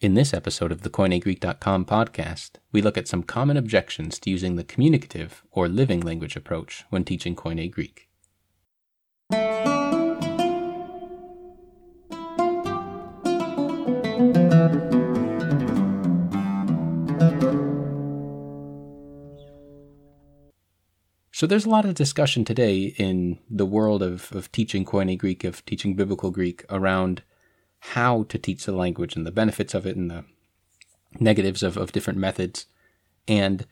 In this episode of the KoineGreek.com podcast, we look at some common objections to using the communicative or living language approach when teaching Koine Greek. So there's a lot of discussion today in the world of, of teaching Koine Greek, of teaching Biblical Greek, around how to teach the language and the benefits of it and the negatives of, of different methods. And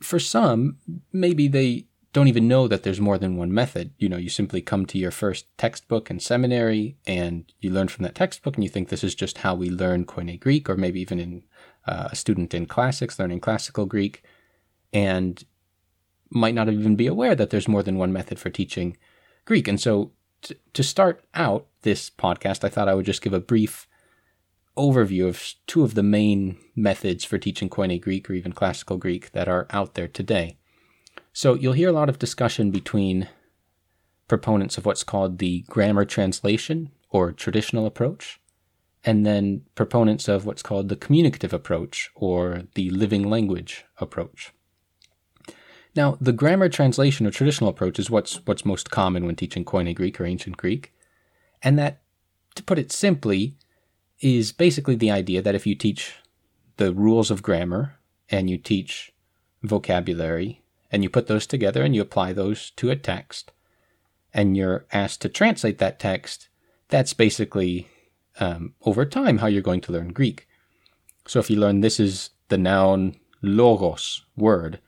for some, maybe they don't even know that there's more than one method. You know, you simply come to your first textbook in seminary and you learn from that textbook and you think this is just how we learn Koine Greek, or maybe even in uh, a student in classics learning classical Greek, and might not even be aware that there's more than one method for teaching Greek. And so to start out this podcast, I thought I would just give a brief overview of two of the main methods for teaching Koine Greek or even classical Greek that are out there today. So you'll hear a lot of discussion between proponents of what's called the grammar translation or traditional approach, and then proponents of what's called the communicative approach or the living language approach. Now, the grammar translation or traditional approach is what's what's most common when teaching Koine Greek or ancient Greek. And that, to put it simply, is basically the idea that if you teach the rules of grammar and you teach vocabulary and you put those together and you apply those to a text and you're asked to translate that text, that's basically um, over time how you're going to learn Greek. So if you learn this is the noun logos word,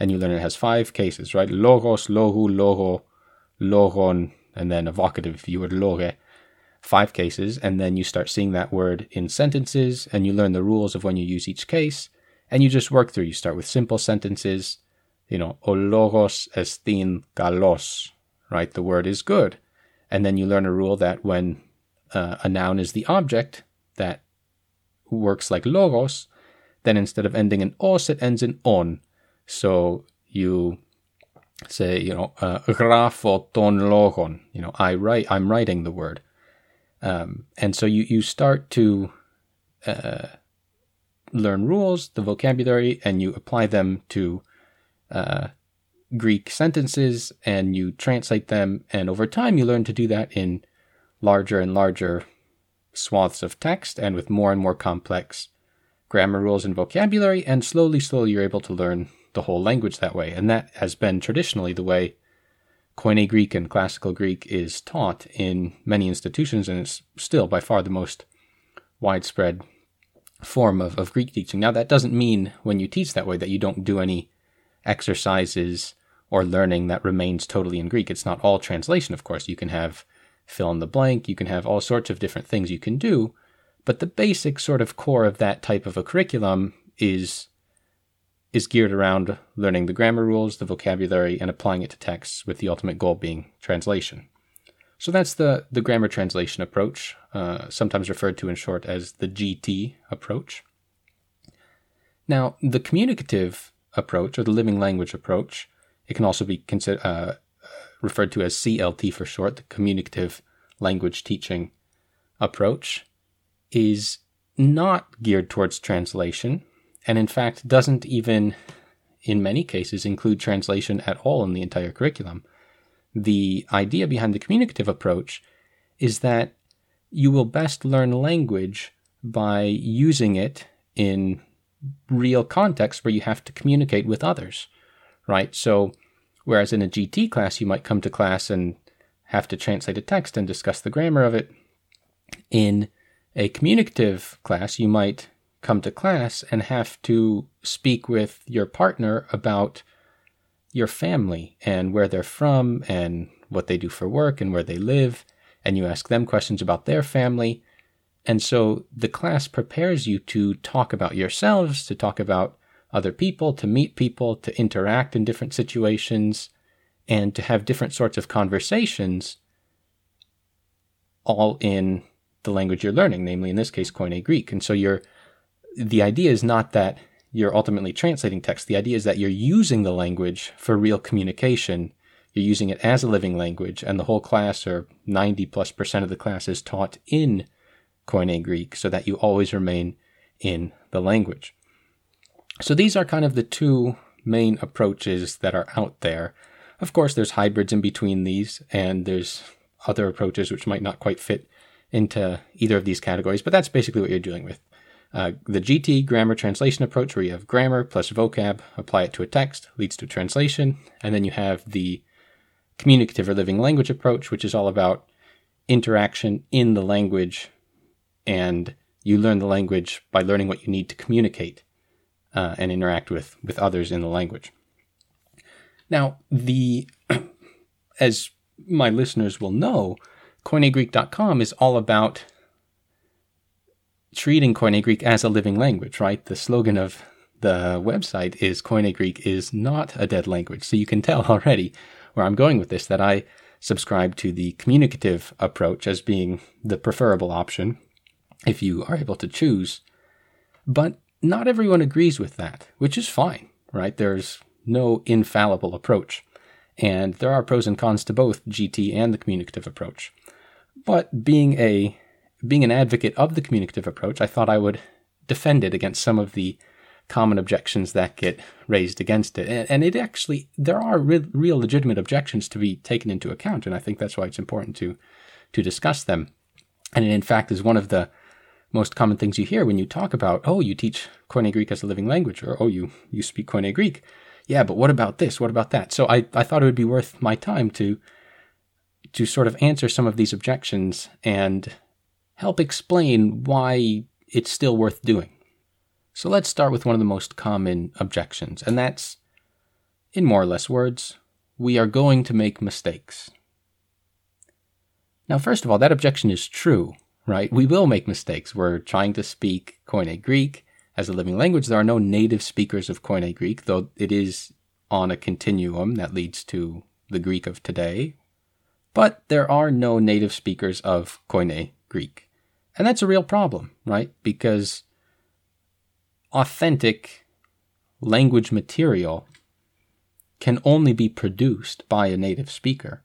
and you learn it has five cases, right? Logos, logu, logo, logon, and then evocative you would loge. Five cases, and then you start seeing that word in sentences, and you learn the rules of when you use each case, and you just work through. You start with simple sentences, you know, o logos estin kalos, right? The word is good. And then you learn a rule that when uh, a noun is the object that works like logos, then instead of ending in os, it ends in on. So you say, you know, uh, grafo ton logon, you know, I write, I'm writing the word. Um, and so you, you start to uh, learn rules, the vocabulary, and you apply them to uh, Greek sentences and you translate them. And over time, you learn to do that in larger and larger swaths of text and with more and more complex grammar rules and vocabulary. And slowly, slowly, you're able to learn the whole language that way. And that has been traditionally the way Koine Greek and Classical Greek is taught in many institutions, and it's still by far the most widespread form of, of Greek teaching. Now, that doesn't mean when you teach that way that you don't do any exercises or learning that remains totally in Greek. It's not all translation, of course. You can have fill in the blank, you can have all sorts of different things you can do, but the basic sort of core of that type of a curriculum is is geared around learning the grammar rules, the vocabulary, and applying it to texts, with the ultimate goal being translation. So that's the, the grammar translation approach, uh, sometimes referred to in short as the GT approach. Now, the communicative approach, or the living language approach, it can also be uh, referred to as CLT for short, the communicative language teaching approach, is not geared towards translation, and in fact doesn't even, in many cases, include translation at all in the entire curriculum. The idea behind the communicative approach is that you will best learn language by using it in real context where you have to communicate with others, right? So, whereas in a GT class, you might come to class and have to translate a text and discuss the grammar of it. In a communicative class, you might come to class and have to speak with your partner about your family and where they're from and what they do for work and where they live. And you ask them questions about their family. And so the class prepares you to talk about yourselves, to talk about other people, to meet people, to interact in different situations, and to have different sorts of conversations, all in the language you're learning, namely in this case, Koine Greek. And so you're the idea is not that you're ultimately translating text. The idea is that you're using the language for real communication. You're using it as a living language, and the whole class, or 90 plus percent of the class, is taught in Koine Greek so that you always remain in the language. So these are kind of the two main approaches that are out there. Of course, there's hybrids in between these, and there's other approaches which might not quite fit into either of these categories, but that's basically what you're dealing with. Uh, the GT grammar translation approach, where you have grammar plus vocab, apply it to a text, leads to translation, and then you have the communicative or living language approach, which is all about interaction in the language, and you learn the language by learning what you need to communicate uh, and interact with with others in the language. Now, the as my listeners will know, KoineGreek.com is all about treating Koine Greek as a living language, right? The slogan of the website is Koine Greek is not a dead language. So you can tell already where I'm going with this that I subscribe to the communicative approach as being the preferable option if you are able to choose. But not everyone agrees with that, which is fine, right? There's no infallible approach. And there are pros and cons to both GT and the communicative approach. But being a being an advocate of the communicative approach, I thought I would defend it against some of the common objections that get raised against it. And, and it actually, there are re- real legitimate objections to be taken into account. And I think that's why it's important to, to discuss them. And it, in fact, is one of the most common things you hear when you talk about, oh, you teach Koine Greek as a living language, or oh, you, you speak Koine Greek. Yeah, but what about this? What about that? So I, I thought it would be worth my time to to sort of answer some of these objections and help explain why it's still worth doing. So let's start with one of the most common objections, and that's, in more or less words, we are going to make mistakes. Now, first of all, that objection is true, right? We will make mistakes. We're trying to speak Koine Greek as a living language. There are no native speakers of Koine Greek, though it is on a continuum that leads to the Greek of today. But there are no native speakers of Koine Greek. And that's a real problem, right? Because authentic language material can only be produced by a native speaker,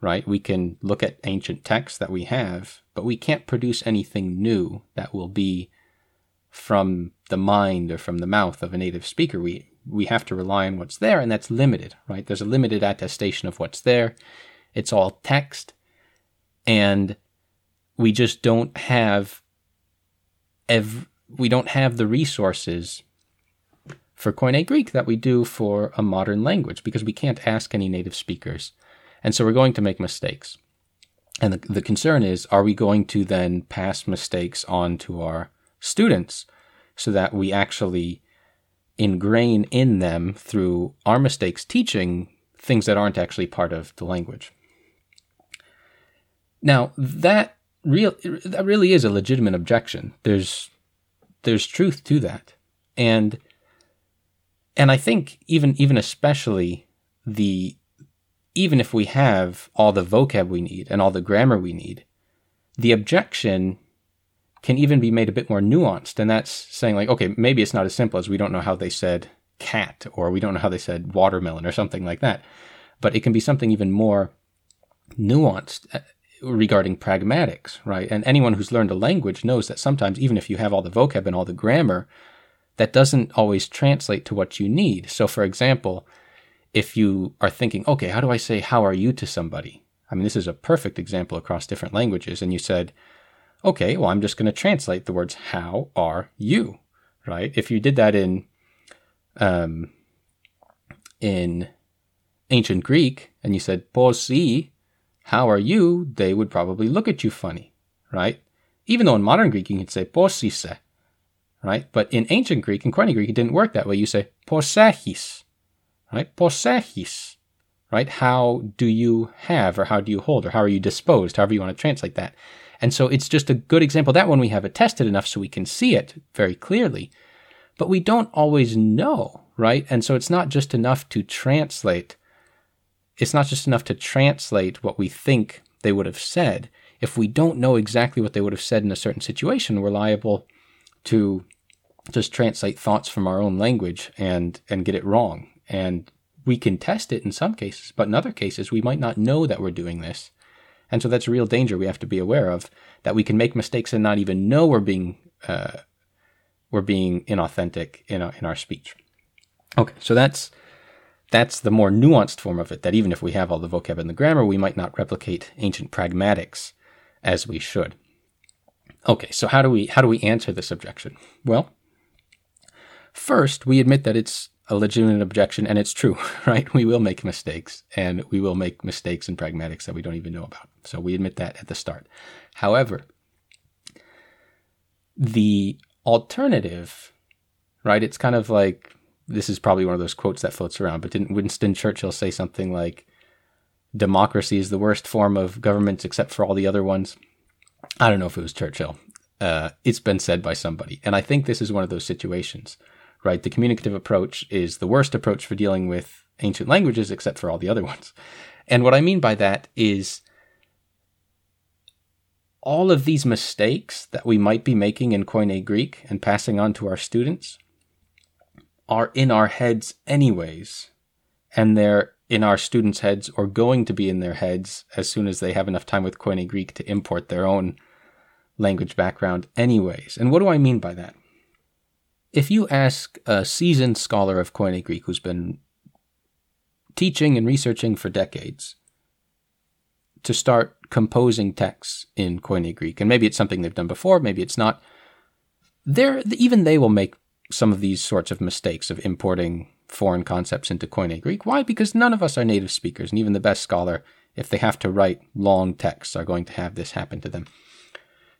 right? We can look at ancient texts that we have, but we can't produce anything new that will be from the mind or from the mouth of a native speaker. We we have to rely on what's there, and that's limited, right? There's a limited attestation of what's there. It's all text, and we just don't have ev- we don't have the resources for Koine Greek that we do for a modern language because we can't ask any native speakers. And so we're going to make mistakes. And the, the concern is are we going to then pass mistakes on to our students so that we actually ingrain in them through our mistakes teaching things that aren't actually part of the language? Now, that real that really is a legitimate objection. There's there's truth to that. And and I think even even especially the even if we have all the vocab we need and all the grammar we need, the objection can even be made a bit more nuanced. And that's saying, like, okay, maybe it's not as simple as we don't know how they said cat or we don't know how they said watermelon or something like that. But it can be something even more nuanced regarding pragmatics, right? And anyone who's learned a language knows that sometimes, even if you have all the vocab and all the grammar, that doesn't always translate to what you need. So, for example, if you are thinking, okay, how do I say how are you to somebody? I mean, this is a perfect example across different languages. And you said, okay, well, I'm just going to translate the words how are you, right? If you did that in, um, in ancient Greek and you said, posi, how are you, they would probably look at you funny, right? Even though in modern Greek you can say posise, right? But in ancient Greek, and Koine Greek, it didn't work that way. You say posehis, right? Posehis, right? How do you have, or how do you hold, or how are you disposed, however you want to translate that. And so it's just a good example. That one we have it tested enough so we can see it very clearly, but we don't always know, right? And so it's not just enough to translate it's not just enough to translate what we think they would have said. If we don't know exactly what they would have said in a certain situation, we're liable to just translate thoughts from our own language and and get it wrong. And we can test it in some cases, but in other cases we might not know that we're doing this. And so that's a real danger we have to be aware of that we can make mistakes and not even know we're being uh, we're being inauthentic in our, in our speech. Okay, so that's that's the more nuanced form of it. That even if we have all the vocab and the grammar, we might not replicate ancient pragmatics as we should. Okay, so how do we how do we answer this objection? Well, first we admit that it's a legitimate objection and it's true, right? We will make mistakes and we will make mistakes in pragmatics that we don't even know about. So we admit that at the start. However, the alternative, right? It's kind of like this is probably one of those quotes that floats around, but didn't Winston Churchill say something like democracy is the worst form of government except for all the other ones? I don't know if it was Churchill. Uh, it's been said by somebody. And I think this is one of those situations, right? The communicative approach is the worst approach for dealing with ancient languages except for all the other ones. And what I mean by that is all of these mistakes that we might be making in Koine Greek and passing on to our students are in our heads anyways. And they're in our students' heads or going to be in their heads as soon as they have enough time with Koine Greek to import their own language background, anyways. And what do I mean by that? If you ask a seasoned scholar of Koine Greek who's been teaching and researching for decades to start composing texts in Koine Greek, and maybe it's something they've done before, maybe it's not, they even they will make some of these sorts of mistakes of importing foreign concepts into Koine Greek. Why? Because none of us are native speakers, and even the best scholar, if they have to write long texts, are going to have this happen to them.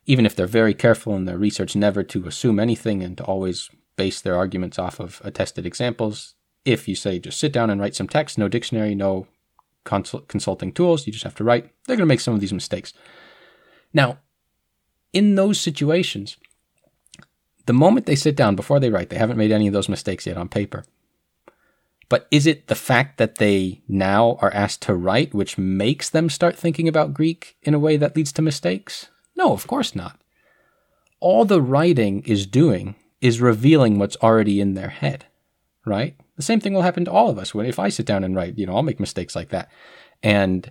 Even if they're very careful in their research never to assume anything and to always base their arguments off of attested examples, if you say just sit down and write some text, no dictionary, no consult- consulting tools, you just have to write, they're going to make some of these mistakes. Now, in those situations, the moment they sit down before they write, they haven't made any of those mistakes yet on paper. But is it the fact that they now are asked to write which makes them start thinking about Greek in a way that leads to mistakes? No, of course not. All the writing is doing is revealing what's already in their head, right? The same thing will happen to all of us when if I sit down and write, you know, I'll make mistakes like that. And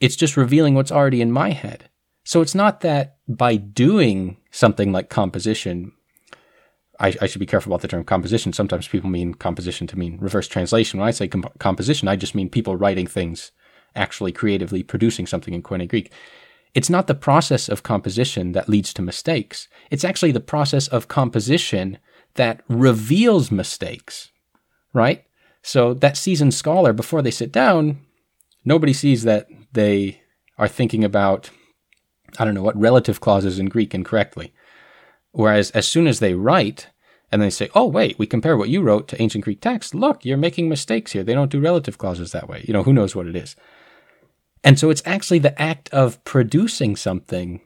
it's just revealing what's already in my head. So it's not that by doing something like composition, I, I, should be careful about the term composition. Sometimes people mean composition to mean reverse translation. When I say comp- composition, I just mean people writing things, actually creatively producing something in Koine Greek. It's not the process of composition that leads to mistakes. It's actually the process of composition that reveals mistakes, right? So that seasoned scholar, before they sit down, nobody sees that they are thinking about, I don't know, what relative clauses in Greek incorrectly Whereas as soon as they write, and they say, oh, wait, we compare what you wrote to ancient Greek text. Look, you're making mistakes here. They don't do relative clauses that way. You know, who knows what it is. And so it's actually the act of producing something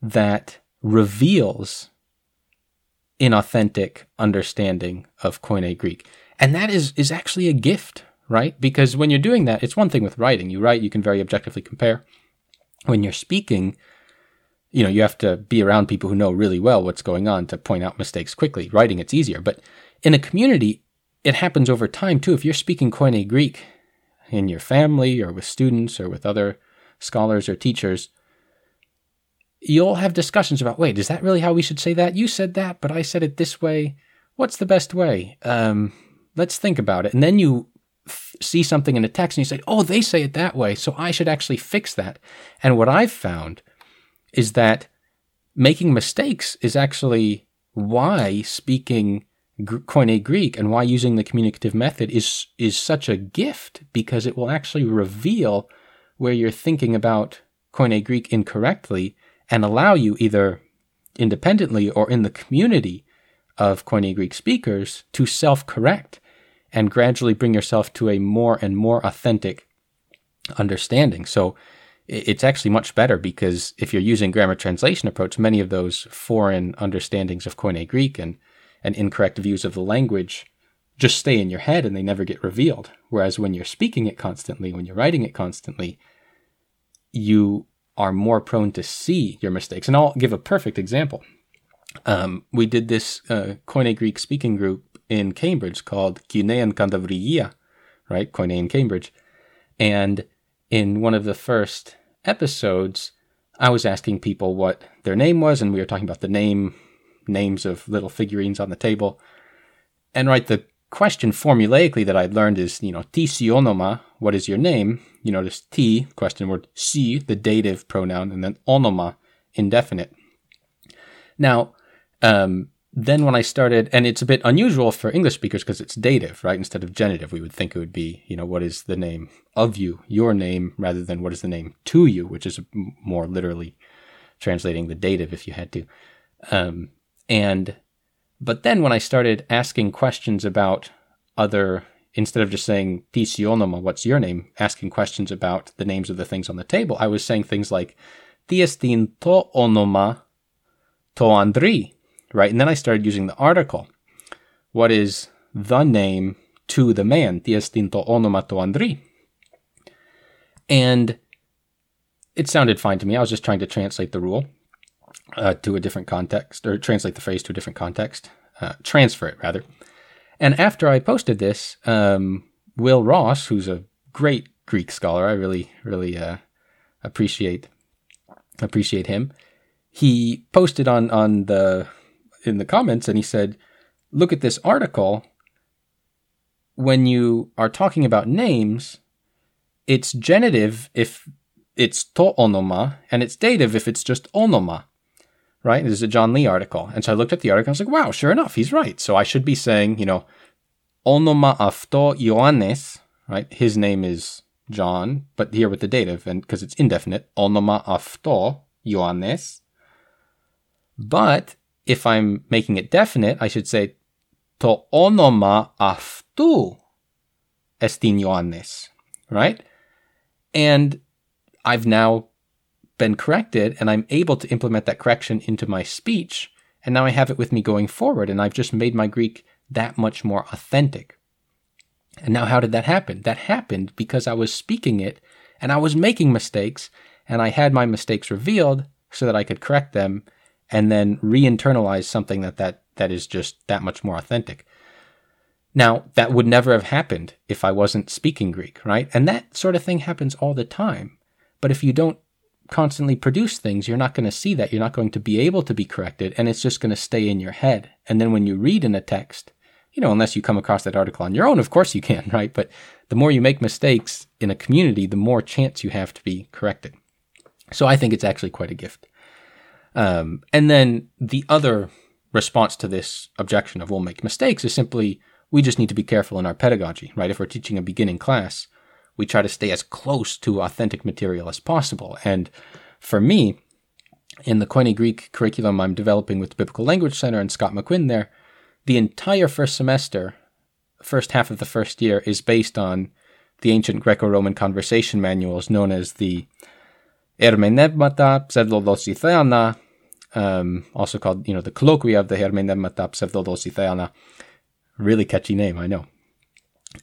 that reveals inauthentic understanding of Koine Greek. And that is, is actually a gift, right? Because when you're doing that, it's one thing with writing. You write, you can very objectively compare. When you're speaking, you know, you have to be around people who know really well what's going on to point out mistakes quickly. Writing, it's easier. But in a community, it happens over time too. If you're speaking Koine Greek in your family or with students or with other scholars or teachers, you'll have discussions about wait, is that really how we should say that? You said that, but I said it this way. What's the best way? Um, let's think about it. And then you f- see something in a text and you say, oh, they say it that way, so I should actually fix that. And what I've found is that making mistakes is actually why speaking Koine Greek and why using the communicative method is is such a gift because it will actually reveal where you're thinking about Koine Greek incorrectly and allow you either independently or in the community of Koine Greek speakers to self-correct and gradually bring yourself to a more and more authentic understanding. So it's actually much better because if you're using grammar translation approach, many of those foreign understandings of Koine Greek and, and incorrect views of the language just stay in your head and they never get revealed. Whereas when you're speaking it constantly, when you're writing it constantly, you are more prone to see your mistakes. And I'll give a perfect example. Um, we did this uh, Koine Greek speaking group in Cambridge called Guinean Kandavriya, right? Koine in Cambridge. And in one of the first episodes, I was asking people what their name was, and we were talking about the name names of little figurines on the table. And right, the question formulaically that I'd learned is, you know, ti si onoma, what is your name? You notice T, question word, si, the dative pronoun, and then onoma, indefinite. Now, um, then when I started, and it's a bit unusual for English speakers because it's dative, right? Instead of genitive, we would think it would be, you know, what is the name of you, your name, rather than what is the name to you, which is more literally translating the dative if you had to. Um, and, but then when I started asking questions about other, instead of just saying, Tisionoma, what's your name? Asking questions about the names of the things on the table, I was saying things like, Tiestin to onoma to Andri right? And then I started using the article. What is the name to the man? Tiestinto onomato Andri. And it sounded fine to me. I was just trying to translate the rule uh, to a different context, or translate the phrase to a different context, uh, transfer it rather. And after I posted this, um, Will Ross, who's a great Greek scholar, I really, really uh, appreciate appreciate him. He posted on on the in the comments and he said, look at this article. When you are talking about names, it's genitive if it's to onoma and it's dative if it's just onoma. Right? This is a John Lee article. And so I looked at the article and I was like, wow, sure enough, he's right. So I should be saying, you know, onoma afto Ioannes, right? His name is John, but here with the dative, and because it's indefinite, onoma afto Ioannes. But if I'm making it definite, I should say to onoma aftu estin Ioannis, right? And I've now been corrected and I'm able to implement that correction into my speech. And now I have it with me going forward and I've just made my Greek that much more authentic. And now how did that happen? That happened because I was speaking it and I was making mistakes and I had my mistakes revealed so that I could correct them and then re-internalize something that, that that is just that much more authentic. Now, that would never have happened if I wasn't speaking Greek, right? And that sort of thing happens all the time. But if you don't constantly produce things, you're not going to see that. You're not going to be able to be corrected, and it's just going to stay in your head. And then when you read in a text, you know, unless you come across that article on your own, of course you can, right? But the more you make mistakes in a community, the more chance you have to be corrected. So I think it's actually quite a gift. Um, and then the other response to this objection of we'll make mistakes is simply we just need to be careful in our pedagogy, right? If we're teaching a beginning class, we try to stay as close to authentic material as possible. And for me, in the Koine Greek curriculum I'm developing with the Biblical Language Center and Scott McQuinn there, the entire first semester, first half of the first year, is based on the ancient Greco Roman conversation manuals known as the Ermenevmata Pseudodositheana um, also called, you know, the colloquia of the Hermeneumata Pseudodositheana. Really catchy name, I know.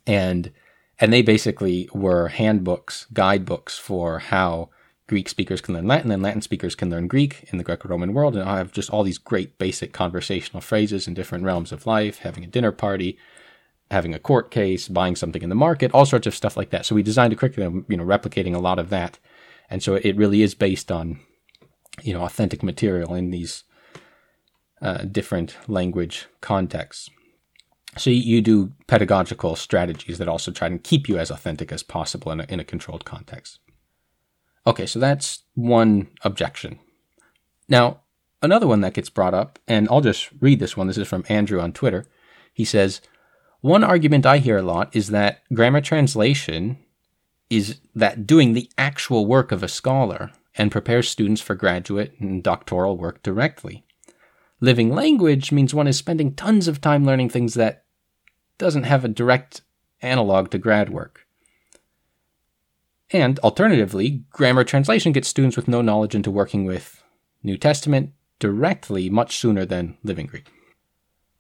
And and they basically were handbooks, guidebooks for how Greek speakers can learn Latin and Latin speakers can learn Greek in the Greco-Roman world. And I have just all these great basic conversational phrases in different realms of life, having a dinner party, having a court case, buying something in the market, all sorts of stuff like that. So we designed a curriculum, you know, replicating a lot of that. And so it really is based on you know, authentic material in these uh, different language contexts. So you do pedagogical strategies that also try to keep you as authentic as possible in a, in a controlled context. Okay, so that's one objection. Now, another one that gets brought up, and I'll just read this one. This is from Andrew on Twitter. He says, One argument I hear a lot is that grammar translation is that doing the actual work of a scholar and prepares students for graduate and doctoral work directly. Living language means one is spending tons of time learning things that doesn't have a direct analog to grad work. And alternatively, grammar translation gets students with no knowledge into working with New Testament directly much sooner than living Greek.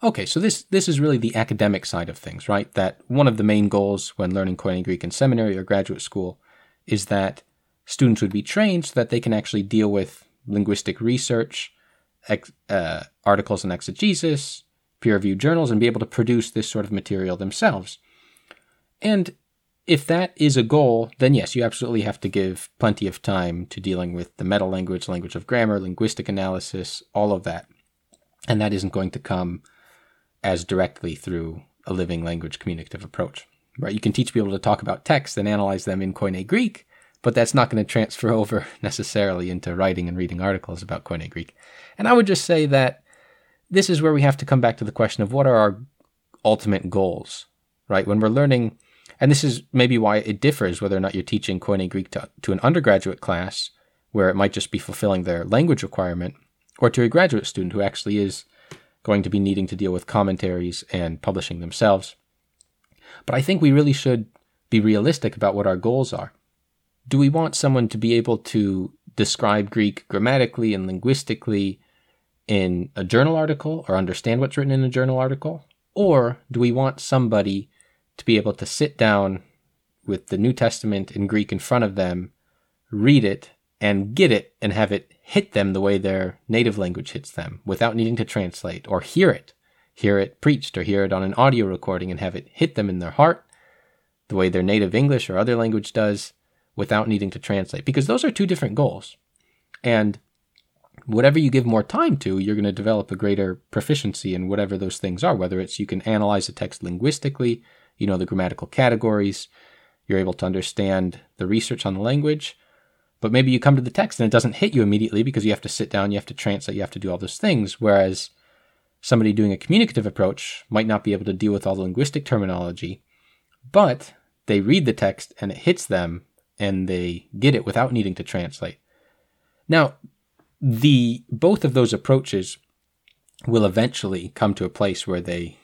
Okay, so this this is really the academic side of things, right? That one of the main goals when learning Koine Greek in seminary or graduate school is that students would be trained so that they can actually deal with linguistic research, ex, uh, articles in exegesis, peer reviewed journals, and be able to produce this sort of material themselves. And if that is a goal, then yes, you absolutely have to give plenty of time to dealing with the meta language, language of grammar, linguistic analysis, all of that. And that isn't going to come as directly through a living language communicative approach. Right? You can teach people to talk about texts and analyze them in Koine Greek, but that's not going to transfer over necessarily into writing and reading articles about Koine Greek. And I would just say that this is where we have to come back to the question of what are our ultimate goals, right? When we're learning, and this is maybe why it differs whether or not you're teaching Koine Greek to, to an undergraduate class, where it might just be fulfilling their language requirement, or to a graduate student who actually is going to be needing to deal with commentaries and publishing themselves. But I think we really should be realistic about what our goals are. Do we want someone to be able to describe Greek grammatically and linguistically in a journal article or understand what's written in a journal article? Or do we want somebody to be able to sit down with the New Testament in Greek in front of them, read it, and get it and have it hit them the way their native language hits them without needing to translate or hear it, hear it preached or hear it on an audio recording and have it hit them in their heart the way their native English or other language does without needing to translate because those are two different goals. And whatever you give more time to, you're going to develop a greater proficiency in whatever those things are, whether it's you can analyze a text linguistically, you know the grammatical categories, you're able to understand the research on the language, but maybe you come to the text and it doesn't hit you immediately because you have to sit down, you have to translate, you have to do all those things. Whereas somebody doing a communicative approach might not be able to deal with all the linguistic terminology, but they read the text and it hits them and they get it without needing to translate. Now, the both of those approaches will eventually come to a place where they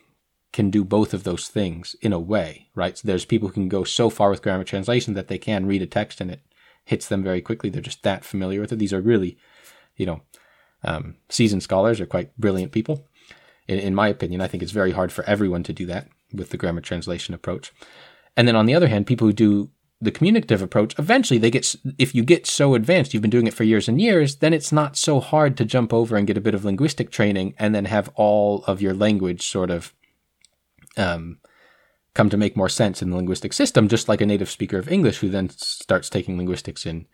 can do both of those things in a way, right? So there's people who can go so far with grammar translation that they can read a text and it hits them very quickly. They're just that familiar with it. These are really, you know, um, seasoned scholars are quite brilliant people. In, in my opinion, I think it's very hard for everyone to do that with the grammar translation approach. And then on the other hand, people who do the communicative approach, eventually they get, if you get so advanced, you've been doing it for years and years, then it's not so hard to jump over and get a bit of linguistic training and then have all of your language sort of, um, come to make more sense in the linguistic system, just like a native speaker of English who then starts taking linguistics in,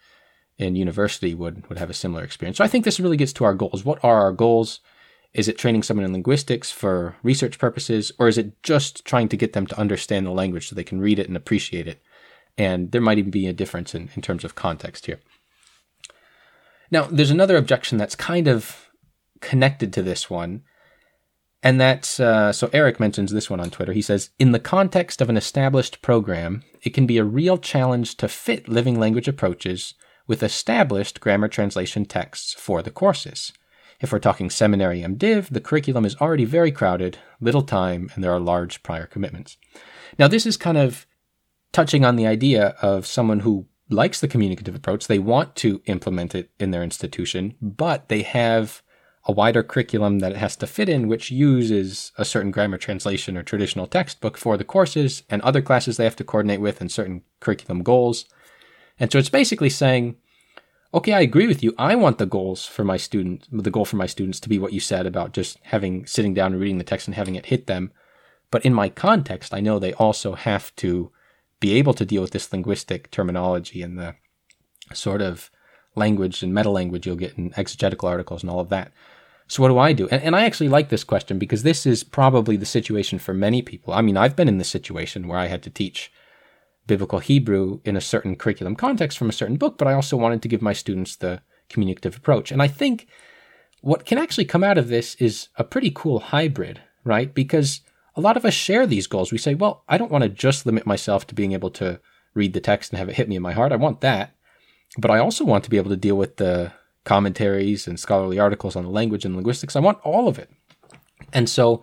in university would, would have a similar experience. So I think this really gets to our goals. What are our goals? Is it training someone in linguistics for research purposes, or is it just trying to get them to understand the language so they can read it and appreciate it? And there might even be a difference in, in terms of context here. Now, there's another objection that's kind of connected to this one. And that's uh, so Eric mentions this one on Twitter. He says, In the context of an established program, it can be a real challenge to fit living language approaches with established grammar translation texts for the courses. If we're talking seminary MDiv, the curriculum is already very crowded, little time, and there are large prior commitments. Now, this is kind of touching on the idea of someone who likes the communicative approach. They want to implement it in their institution, but they have a wider curriculum that it has to fit in, which uses a certain grammar translation or traditional textbook for the courses and other classes they have to coordinate with and certain curriculum goals. And so it's basically saying, okay, I agree with you. I want the goals for my student, the goal for my students to be what you said about just having, sitting down and reading the text and having it hit them. But in my context, I know they also have to be able to deal with this linguistic terminology and the sort of language and meta language you'll get in exegetical articles and all of that. So what do I do? And, and, I actually like this question because this is probably the situation for many people. I mean, I've been in this situation where I had to teach biblical Hebrew in a certain curriculum context from a certain book, but I also wanted to give my students the communicative approach. And I think what can actually come out of this is a pretty cool hybrid, right? Because a lot of us share these goals. We say, well, I don't want to just limit myself to being able to read the text and have it hit me in my heart. I want that. But I also want to be able to deal with the commentaries and scholarly articles on the language and linguistics. I want all of it. And so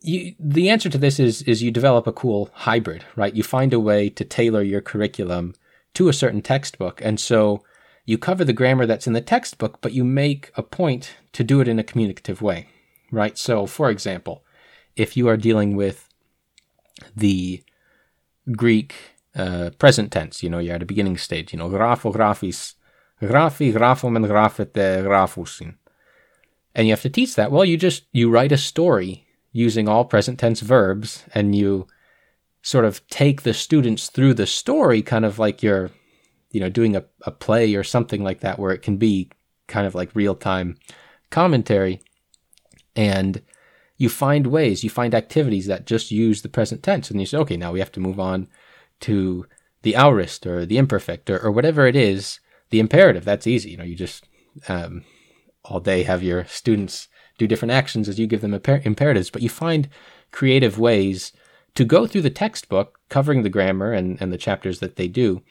you, the answer to this is is you develop a cool hybrid, right? You find a way to tailor your curriculum to a certain textbook. And so you cover the grammar that's in the textbook, but you make a point to do it in a communicative way, right? So for example, if you are dealing with the Greek uh, present tense, you know, you're at a beginning stage, you know, grapho, graphis, graphi, graphom, and graphete, graphusin. And you have to teach that. Well, you just, you write a story using all present tense verbs and you sort of take the students through the story, kind of like you're, you know, doing a, a play or something like that, where it can be kind of like real time commentary. And you find ways, you find activities that just use the present tense. And you say, okay, now we have to move on to the aorist or the imperfect or, or whatever it is, the imperative. That's easy. You know, you just um, all day have your students do different actions as you give them imper- imperatives, but you find creative ways to go through the textbook covering the grammar and, and the chapters that they do,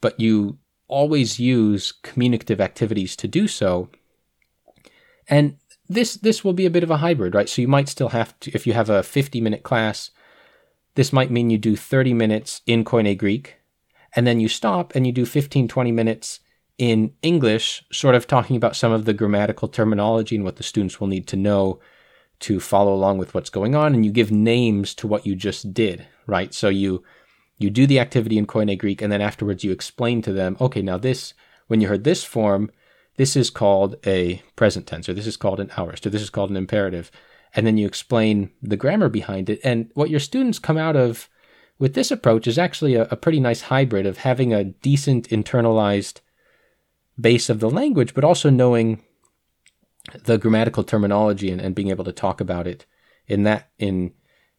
but you always use communicative activities to do so. And this this will be a bit of a hybrid, right? So you might still have to if you have a 50 minute class, this might mean you do 30 minutes in Koine Greek and then you stop and you do 15 20 minutes in English, sort of talking about some of the grammatical terminology and what the students will need to know to follow along with what's going on and you give names to what you just did, right? So you you do the activity in Koine Greek and then afterwards you explain to them, okay, now this when you heard this form, this is called a present tense or this is called an aorist or this is called an imperative. And then you explain the grammar behind it. And what your students come out of with this approach is actually a, a pretty nice hybrid of having a decent internalized base of the language, but also knowing the grammatical terminology and, and being able to talk about it in that in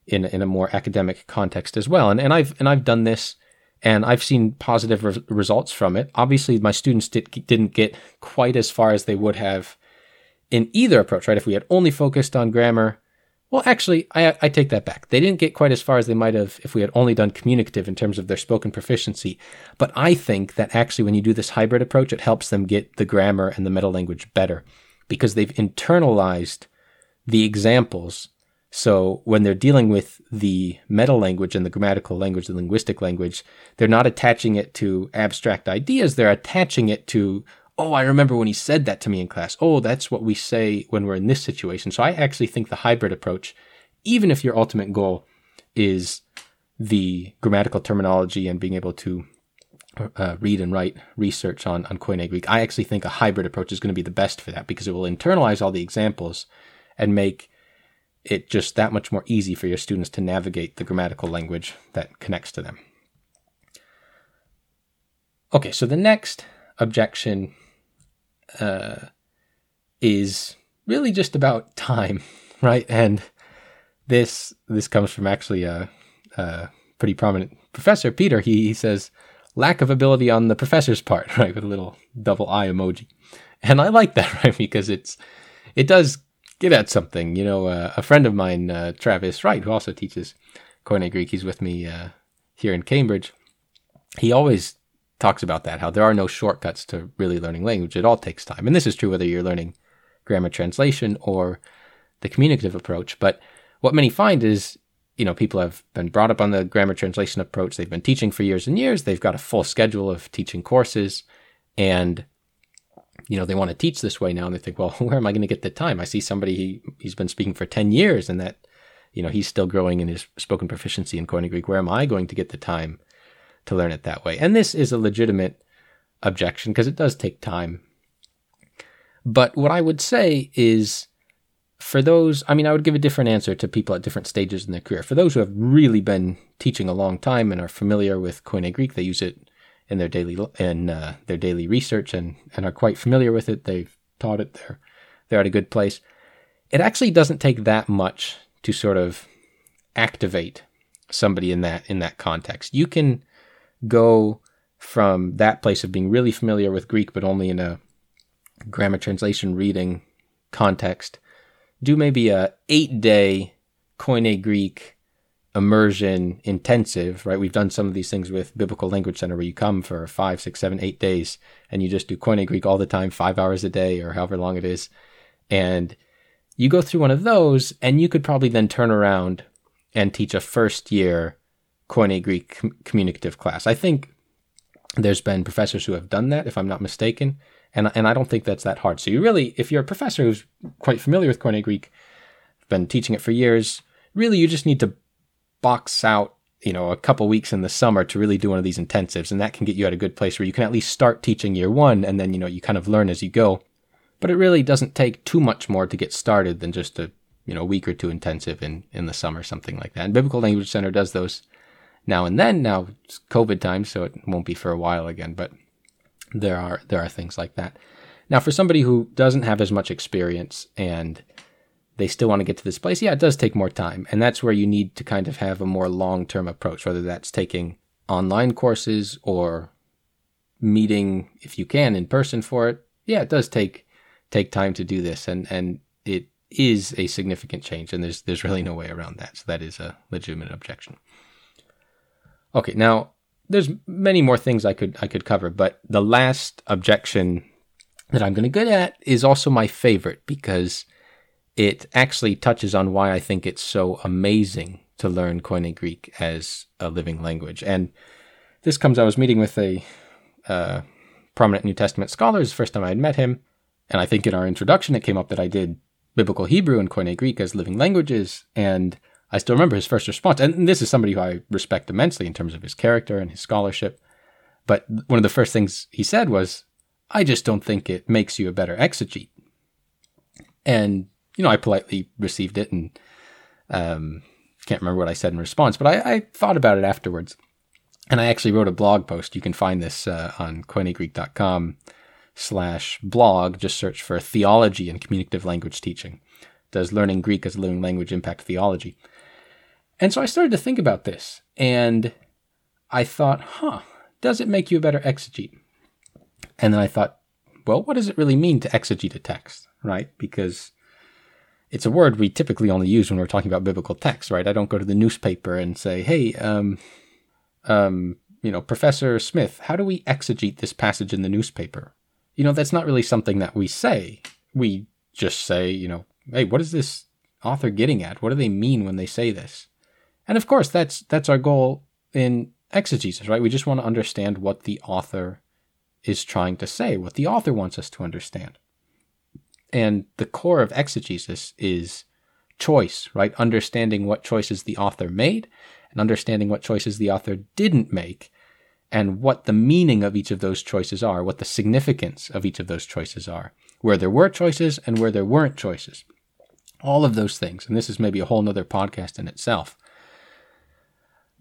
in in a more academic context as well. And and I've and I've done this and I've seen positive re- results from it. Obviously, my students did, didn't get quite as far as they would have in either approach, right? If we had only focused on grammar, well, actually, I, I take that back. They didn't get quite as far as they might have if we had only done communicative in terms of their spoken proficiency. But I think that actually, when you do this hybrid approach, it helps them get the grammar and the meta language better because they've internalized the examples. So when they're dealing with the meta language and the grammatical language, the linguistic language, they're not attaching it to abstract ideas. They're attaching it to, oh, I remember when he said that to me in class. Oh, that's what we say when we're in this situation. So I actually think the hybrid approach, even if your ultimate goal is the grammatical terminology and being able to uh, read and write research on, on Koine Greek, I actually think a hybrid approach is going to be the best for that because it will internalize all the examples and make it just that much more easy for your students to navigate the grammatical language that connects to them. Okay, so the next objection uh, is really just about time, right? And this this comes from actually a, a pretty prominent professor, Peter. He, he says lack of ability on the professor's part, right, with a little double eye emoji. And I like that, right, because it's it does get at something. You know, uh, a friend of mine, uh, Travis Wright, who also teaches Koine Greek, he's with me uh, here in Cambridge. He always talks about that, how there are no shortcuts to really learning language. It all takes time. And this is true whether you're learning grammar translation or the communicative approach. But what many find is you know, people have been brought up on the grammar translation approach. They've been teaching for years and years. They've got a full schedule of teaching courses and, you know, they want to teach this way now and they think, well, where am I going to get the time? I see somebody, he, he's been speaking for 10 years and that, you know, he's still growing in his spoken proficiency in Koine Greek. Where am I going to get the time to learn it that way? And this is a legitimate objection because it does take time. But what I would say is, for those, I mean, I would give a different answer to people at different stages in their career. For those who have really been teaching a long time and are familiar with Koine Greek, they use it in their daily in uh, their daily research and and are quite familiar with it. They've taught it. They're they're at a good place. It actually doesn't take that much to sort of activate somebody in that in that context. You can go from that place of being really familiar with Greek, but only in a grammar translation reading context do maybe a eight day Koine Greek immersion intensive, right? We've done some of these things with Biblical Language Center where you come for five, six, seven, eight days and you just do Koine Greek all the time, five hours a day or however long it is. And you go through one of those and you could probably then turn around and teach a first year Koine Greek com- communicative class. I think there's been professors who have done that, if I'm not mistaken. And, and I don't think that's that hard. So you really, if you're a professor who's quite familiar with Koine Greek, been teaching it for years, really you just need to box out, you know, a couple weeks in the summer to really do one of these intensives. And that can get you at a good place where you can at least start teaching year one and then, you know, you kind of learn as you go. But it really doesn't take too much more to get started than just a, you know, week or two intensive in, in the summer, something like that. And Biblical Language Center does those now and then. Now it's COVID time, so it won't be for a while again, but there are there are things like that. Now, for somebody who doesn't have as much experience and they still want to get to this place, yeah, it does take more time. And that's where you need to kind of have a more long term approach, whether that's taking online courses or meeting, if you can, in person for it. Yeah, it does take take time to do this and, and it is a significant change and there's there's really no way around that. So that is a legitimate objection. Okay, now there's many more things I could I could cover, but the last objection that I'm going to get at is also my favorite because it actually touches on why I think it's so amazing to learn Koine Greek as a living language. And this comes, I was meeting with a uh, prominent New Testament scholar. The first time I had met him. And I think in our introduction, it came up that I did Biblical Hebrew and Koine Greek as living languages. And I still remember his first response. And this is somebody who I respect immensely in terms of his character and his scholarship. But one of the first things he said was, I just don't think it makes you a better exegete. And, you know, I politely received it and um, can't remember what I said in response, but I, I, thought about it afterwards. And I actually wrote a blog post. You can find this uh, on koinegreek.com slash blog. Just search for theology and communicative language teaching. Does learning Greek as a living language impact theology? And so I started to think about this and I thought, huh, does it make you a better exegete? And then I thought, well, what does it really mean to exegete a text, right? Because it's a word we typically only use when we're talking about biblical texts, right? I don't go to the newspaper and say, hey, um, um, you know, Professor Smith, how do we exegete this passage in the newspaper? You know, that's not really something that we say. We just say, you know, hey, what is this author getting at? What do they mean when they say this? And of course, that's that's our goal in exegesis, right? We just want to understand what the author is trying to say, what the author wants us to understand. And the core of exegesis is choice, right? Understanding what choices the author made and understanding what choices the author didn't make and what the meaning of each of those choices are, what the significance of each of those choices are, where there were choices and where there weren't choices. All of those things. And this is maybe a whole nother podcast in itself.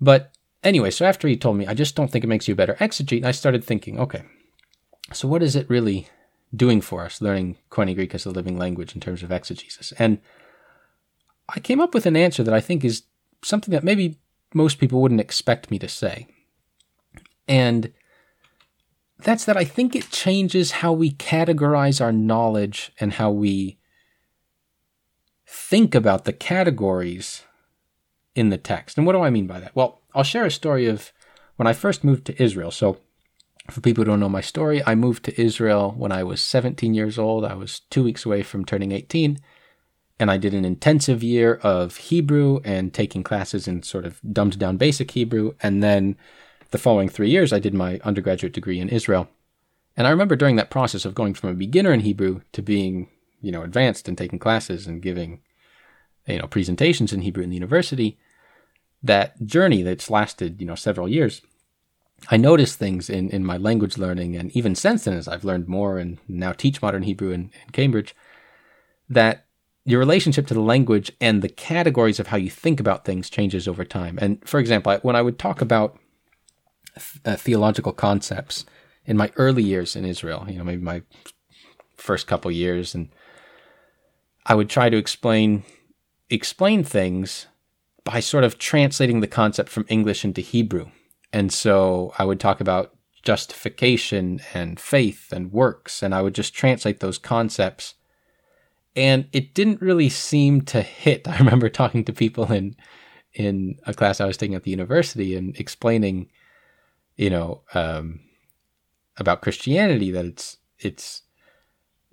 But anyway, so after he told me, I just don't think it makes you a better exegete, I started thinking, okay, so, what is it really doing for us, learning Koine Greek as a living language in terms of exegesis? And I came up with an answer that I think is something that maybe most people wouldn't expect me to say. And that's that I think it changes how we categorize our knowledge and how we think about the categories in the text. And what do I mean by that? Well, I'll share a story of when I first moved to Israel. So for people who don't know my story, I moved to Israel when I was 17 years old. I was two weeks away from turning 18. And I did an intensive year of Hebrew and taking classes in sort of dumbed down basic Hebrew. And then the following three years, I did my undergraduate degree in Israel. And I remember during that process of going from a beginner in Hebrew to being, you know, advanced and taking classes and giving, you know, presentations in Hebrew in the university, that journey that's lasted, you know, several years I notice things in, in my language learning, and even since then, as I've learned more and now teach modern Hebrew in, in Cambridge, that your relationship to the language and the categories of how you think about things changes over time. And for example, when I would talk about uh, theological concepts in my early years in Israel, you know, maybe my first couple years, and I would try to explain explain things by sort of translating the concept from English into Hebrew and so I would talk about justification and faith and works, and I would just translate those concepts. And it didn't really seem to hit. I remember talking to people in in a class I was taking at the university and explaining, you know, um, about Christianity that it's it's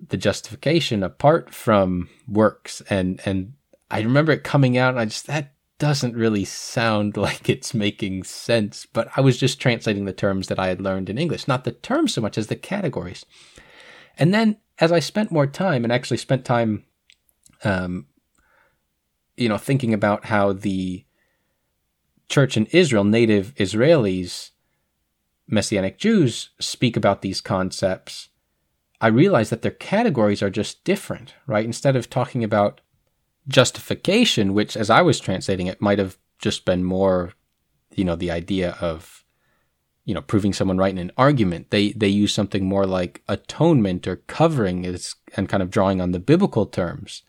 the justification apart from works, and and I remember it coming out, and I just that doesn't really sound like it's making sense, but I was just translating the terms that I had learned in English, not the terms so much as the categories. And then as I spent more time and actually spent time, um, you know, thinking about how the church in Israel, native Israelis, Messianic Jews speak about these concepts, I realized that their categories are just different, right? Instead of talking about justification, which, as I was translating it, might have just been more you know, the idea of, you know, proving someone right in an argument. They they use something more like atonement or covering is and kind of drawing on the biblical terms.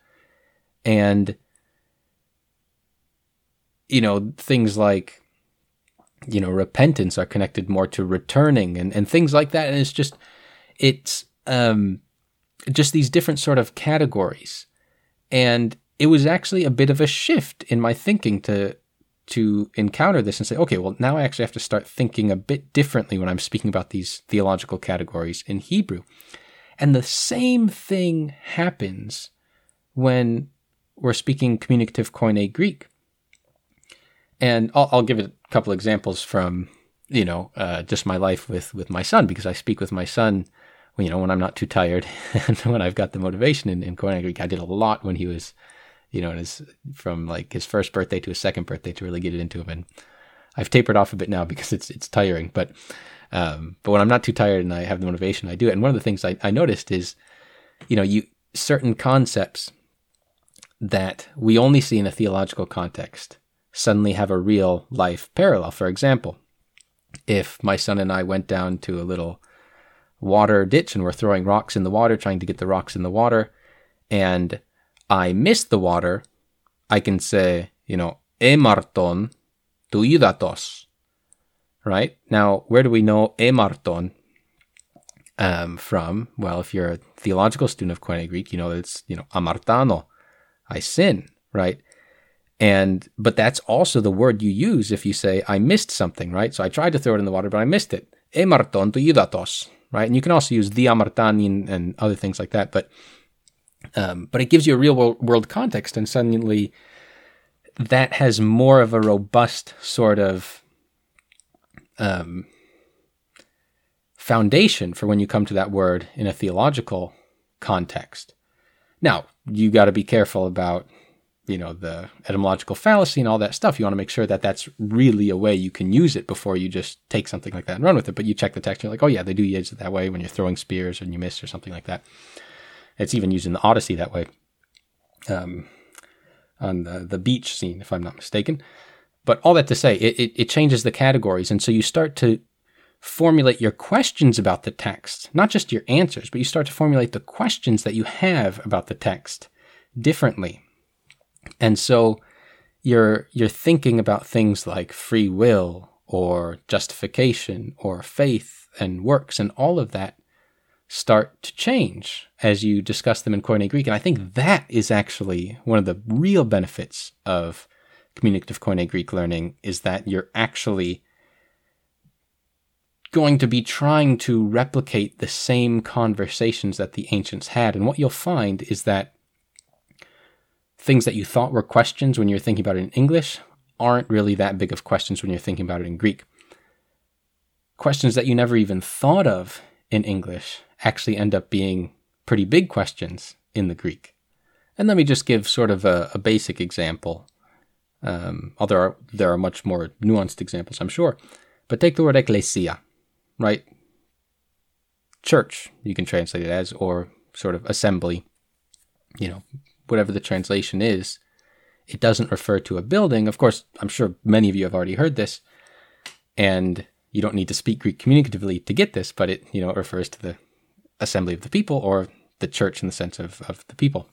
And you know, things like you know, repentance are connected more to returning and, and things like that. And it's just it's um just these different sort of categories. And it was actually a bit of a shift in my thinking to to encounter this and say, okay, well, now I actually have to start thinking a bit differently when I'm speaking about these theological categories in Hebrew. And the same thing happens when we're speaking communicative Koine Greek. And I'll, I'll give a couple examples from, you know, uh, just my life with, with my son, because I speak with my son, you know, when I'm not too tired and when I've got the motivation in, in Koine Greek. I did a lot when he was you know, his from like his first birthday to his second birthday to really get it into him. And I've tapered off a bit now because it's it's tiring. But um, but when I'm not too tired and I have the motivation, I do it. And one of the things I, I noticed is, you know, you certain concepts that we only see in a theological context suddenly have a real life parallel. For example, if my son and I went down to a little water ditch and we're throwing rocks in the water, trying to get the rocks in the water, and I missed the water, I can say, you know, emarton tuidatos. Right? Now, where do we know emarton um, from? Well, if you're a theological student of Koine Greek, you know it's, you know, amartano, I sin, right? And, but that's also the word you use if you say, I missed something, right? So I tried to throw it in the water, but I missed it. Emarton tuidatos, right? And you can also use diamartanin and other things like that, but um, but it gives you a real world context, and suddenly that has more of a robust sort of um, foundation for when you come to that word in a theological context. Now, you got to be careful about you know the etymological fallacy and all that stuff. You want to make sure that that's really a way you can use it before you just take something like that and run with it. But you check the text and you're like oh yeah they do use it that way when you're throwing spears and you miss or something like that it's even used in the Odyssey that way, um, on the, the beach scene, if I'm not mistaken. But all that to say, it, it, it changes the categories. And so you start to formulate your questions about the text, not just your answers, but you start to formulate the questions that you have about the text differently. And so you're you're thinking about things like free will or justification or faith and works and all of that start to change as you discuss them in Koine Greek. And I think that is actually one of the real benefits of communicative Koine Greek learning is that you're actually going to be trying to replicate the same conversations that the ancients had. And what you'll find is that things that you thought were questions when you're thinking about it in English aren't really that big of questions when you're thinking about it in Greek. Questions that you never even thought of in English actually end up being pretty big questions in the Greek. And let me just give sort of a, a basic example. Um, although there are, there are much more nuanced examples, I'm sure. But take the word ecclesia, right? Church, you can translate it as, or sort of assembly, you know, whatever the translation is. It doesn't refer to a building. Of course, I'm sure many of you have already heard this, and you don't need to speak Greek communicatively to get this, but it, you know, it refers to the assembly of the people or the church in the sense of, of the people.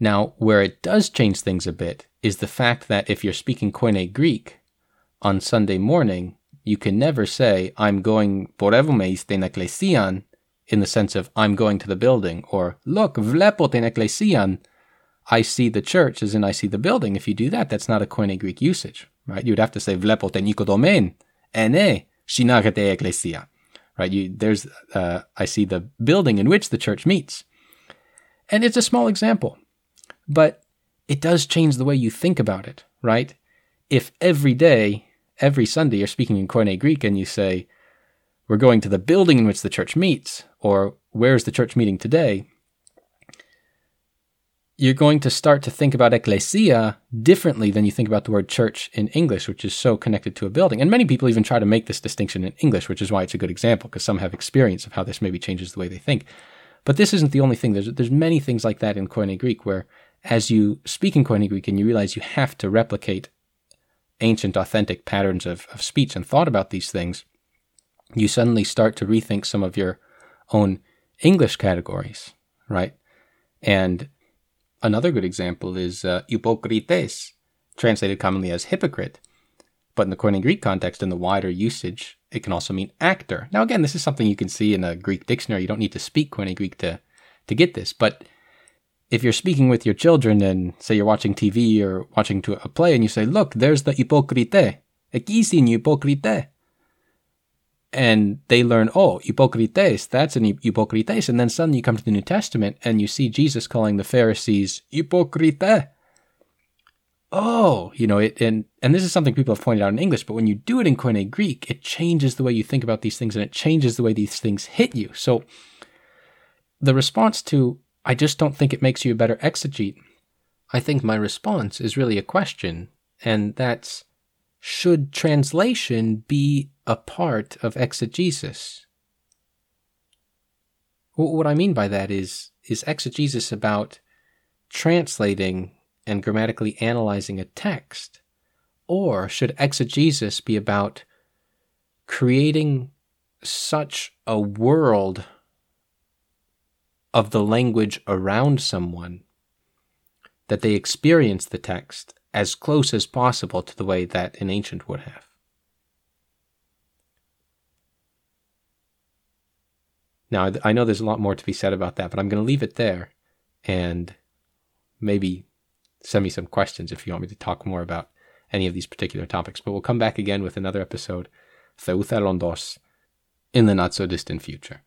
Now, where it does change things a bit is the fact that if you're speaking Koine Greek on Sunday morning, you can never say, I'm going porevome isten ecclesian in the sense of I'm going to the building, or look, vlepo ten ecclesian, I see the church, as in I see the building. If you do that, that's not a Koine Greek usage, right? You'd have to say vlepo ten ikodomen, ene, shinagete ecclesia right? You, there's, uh, I see the building in which the church meets. And it's a small example, but it does change the way you think about it, right? If every day, every Sunday, you're speaking in Koine Greek and you say, we're going to the building in which the church meets, or where's the church meeting today? You're going to start to think about ecclesia differently than you think about the word church in English, which is so connected to a building. And many people even try to make this distinction in English, which is why it's a good example, because some have experience of how this maybe changes the way they think. But this isn't the only thing. There's, there's many things like that in Koine Greek where as you speak in Koine Greek and you realize you have to replicate ancient, authentic patterns of, of speech and thought about these things, you suddenly start to rethink some of your own English categories, right? And another good example is uh, hypokrites, translated commonly as hypocrite. But in the Koine Greek context, in the wider usage, it can also mean actor. Now, again, this is something you can see in a Greek dictionary. You don't need to speak Koine Greek to, to get this. But if you're speaking with your children and say you're watching TV or watching to a play and you say, look, there's the hypocrite. Εκεί είναι hypocrite. and they learn, oh, hypocrites, that's an hypocrites. And then suddenly you come to the New Testament and you see Jesus calling the Pharisees hypocrite oh, you know, it, and and this is something people have pointed out in English, but when you do it in Koine Greek, it changes the way you think about these things and it changes the way these things hit you. So the response to I just don't think it makes you a better exegete. I think my response is really a question, and that's should translation be a part of exegesis? What I mean by that is is exegesis about translating and grammatically analyzing a text? Or should exegesis be about creating such a world of the language around someone that they experience the text as close as possible to the way that an ancient would have? Now, I know there's a lot more to be said about that, but I'm going to leave it there and maybe send me some questions if you want me to talk more about any of these particular topics. But we'll come back again with another episode, theou thelontos, in the not so distant future.